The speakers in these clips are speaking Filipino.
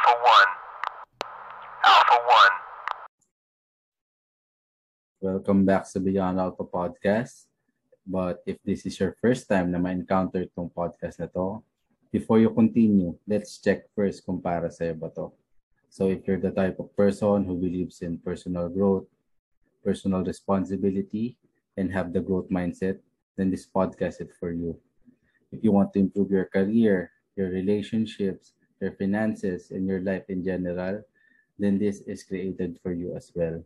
Alpha 1. Alpha 1. Welcome back sa Beyond Alpha Podcast. But if this is your first time na ma-encounter itong podcast na to, before you continue, let's check first kung para sa'yo ba to. So if you're the type of person who believes in personal growth, personal responsibility, and have the growth mindset, then this podcast is for you. If you want to improve your career, your relationships, your finances, and your life in general, then this is created for you as well.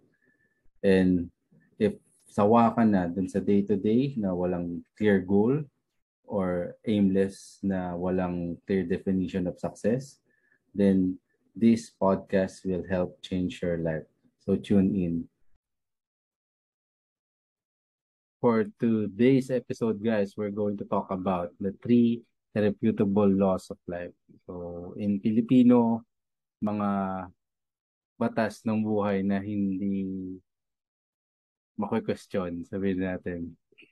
And if sawa ka na dun sa day-to-day na walang clear goal or aimless na walang clear definition of success, then this podcast will help change your life. So tune in. For today's episode, guys, we're going to talk about the three irrefutable laws of life. So, in Filipino, mga batas ng buhay na hindi mako-question, sabihin natin.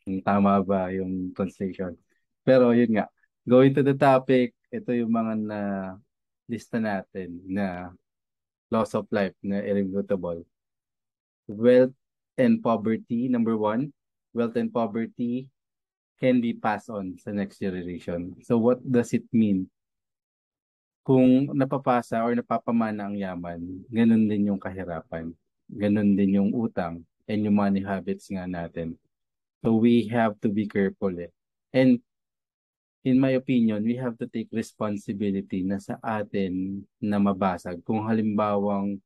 Kung tama ba yung translation. Pero yun nga, going to the topic, ito yung mga na lista natin na laws of life na irrefutable. Wealth and poverty, number one wealth and poverty can be passed on sa next generation. So what does it mean? Kung napapasa or napapamana ang yaman, ganun din yung kahirapan. Ganun din yung utang and yung money habits nga natin. So we have to be careful eh. And in my opinion, we have to take responsibility na sa atin na mabasag. Kung halimbawang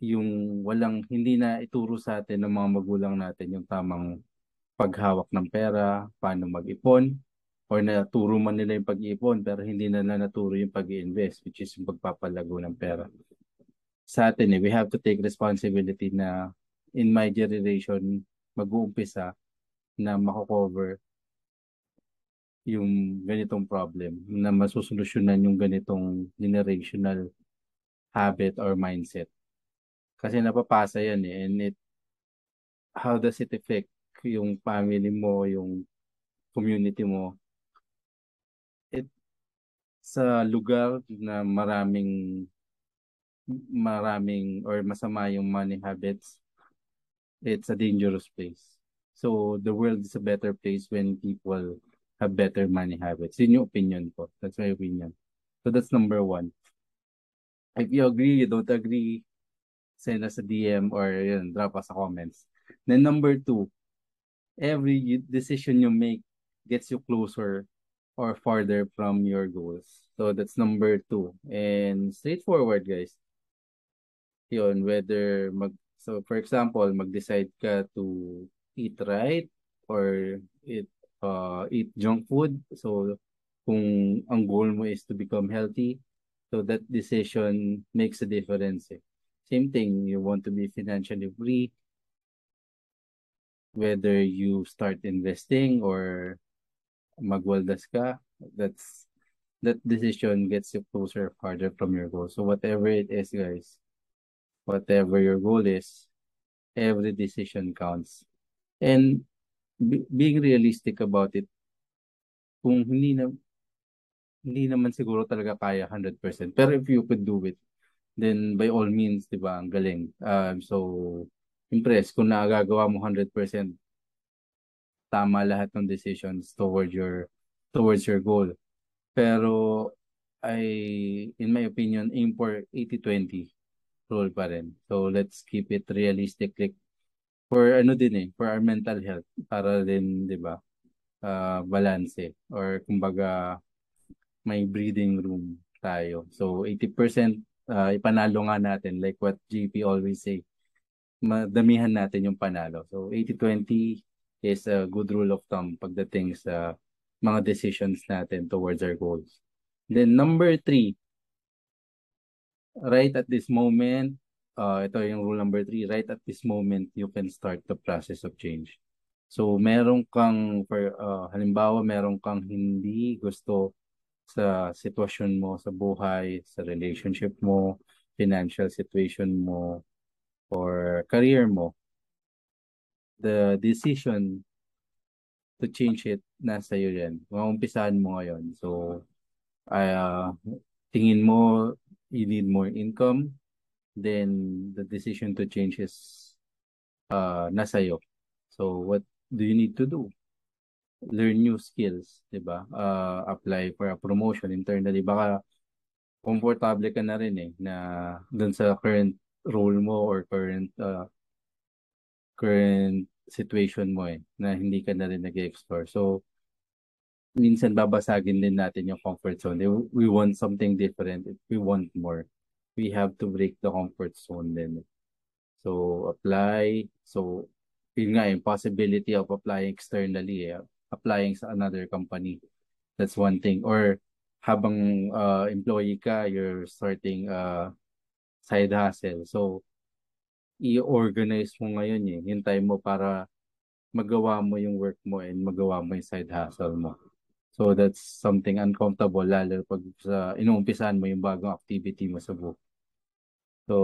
yung walang hindi na ituro sa atin ng mga magulang natin yung tamang paghawak ng pera, paano mag-ipon, or naturo man nila yung pag-ipon pero hindi na naturo yung pag invest which is yung pagpapalago ng pera. Sa atin eh, we have to take responsibility na in my generation, mag-uumpisa na mako-cover yung ganitong problem na masusolusyonan yung ganitong generational habit or mindset. Kasi napapasa yan eh. And it, how does it affect yung family mo, yung community mo? It, sa lugar na maraming maraming or masama yung money habits, it's a dangerous place. So the world is a better place when people have better money habits. Yun yung opinion ko. That's my opinion. So that's number one. If you agree, you don't agree, send us a DM or yun, drop us a comments. Then number two, every decision you make gets you closer or farther from your goals. So that's number two. And straightforward, guys. Yun, whether mag, so for example, mag-decide ka to eat right or eat, uh, eat junk food. So kung ang goal mo is to become healthy, so that decision makes a difference. Eh. Same thing, you want to be financially free. Whether you start investing or magwaldas ka, that's that decision gets you closer or farther from your goal. So whatever it is, guys, whatever your goal is, every decision counts. And be, being realistic about it, kung hindi na hindi naman siguro talaga kaya 100%. Pero if you could do it, then by all means, di ba, ang galing. Um, so, impressed kung nagagawa mo 100% tama lahat ng decisions toward your towards your goal. Pero I in my opinion aim for 80-20 rule pa rin. So let's keep it realistic like for ano din eh, for our mental health para din 'di ba? Uh, balance eh. or kumbaga may breathing room tayo. So 80% uh, ipanalo nga natin like what GP always say madamihan natin yung panalo. So 80-20 is a good rule of thumb pagdating sa mga decisions natin towards our goals. Then number three. Right at this moment uh, ito yung rule number three right at this moment you can start the process of change. So meron kang for uh, halimbawa meron kang hindi gusto sa sitwasyon mo sa buhay, sa relationship mo, financial situation mo, or career mo, the decision to change it, nasa iyo yan. Maumpisahan mo ngayon. So, uh, tingin mo, you need more income, then the decision to change is uh, nasa iyo. So what do you need to do? Learn new skills, 'di ba? Uh, apply for a promotion internally. Baka komportable ka na rin eh na dun sa current role mo or current uh, current situation mo eh na hindi ka na rin nag-explore. So minsan babasagin din natin yung comfort zone. We want something different. We want more. We have to break the comfort zone din. So apply. So yun nga yung possibility of applying externally eh. Applying sa another company. That's one thing. Or habang uh, employee ka, you're starting uh, side hustle. So, i-organize mo ngayon eh, time mo para magawa mo yung work mo and magawa mo yung side hustle mo. So, that's something uncomfortable lalo pag sa inuumpisahan mo yung bagong activity mo sa book. So,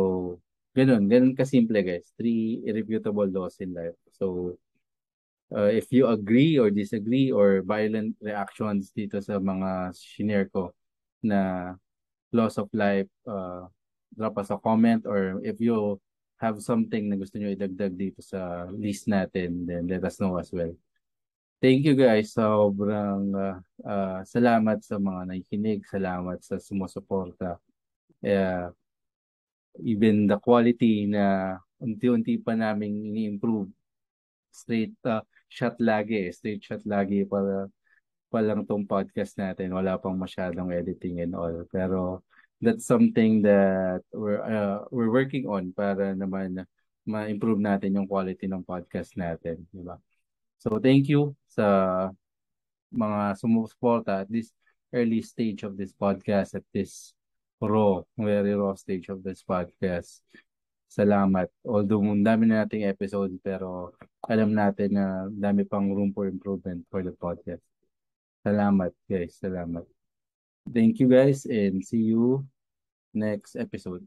ganun. Ganun kasimple guys. Three irrefutable laws in life. So, uh, if you agree or disagree or violent reactions dito sa mga shinare na loss of life, uh, drop us a comment or if you have something na gusto nyo idagdag dito sa list natin, then let us know as well. Thank you guys. Sobrang uh, uh, salamat sa mga nakikinig. Salamat sa sumusuporta. Uh, even the quality na unti-unti pa namin ini-improve. Straight uh, shot lagi, straight shot lagi para pa lang tong podcast natin. Wala pang masyadong editing and all. Pero that's something that we're uh, we're working on para naman ma-improve natin yung quality ng podcast natin, di ba? So thank you sa mga sumusuporta at this early stage of this podcast at this raw, very raw stage of this podcast. Salamat. Although dami na nating episode pero alam natin na dami pang room for improvement for the podcast. Salamat guys. Salamat. Thank you guys and see you next episode.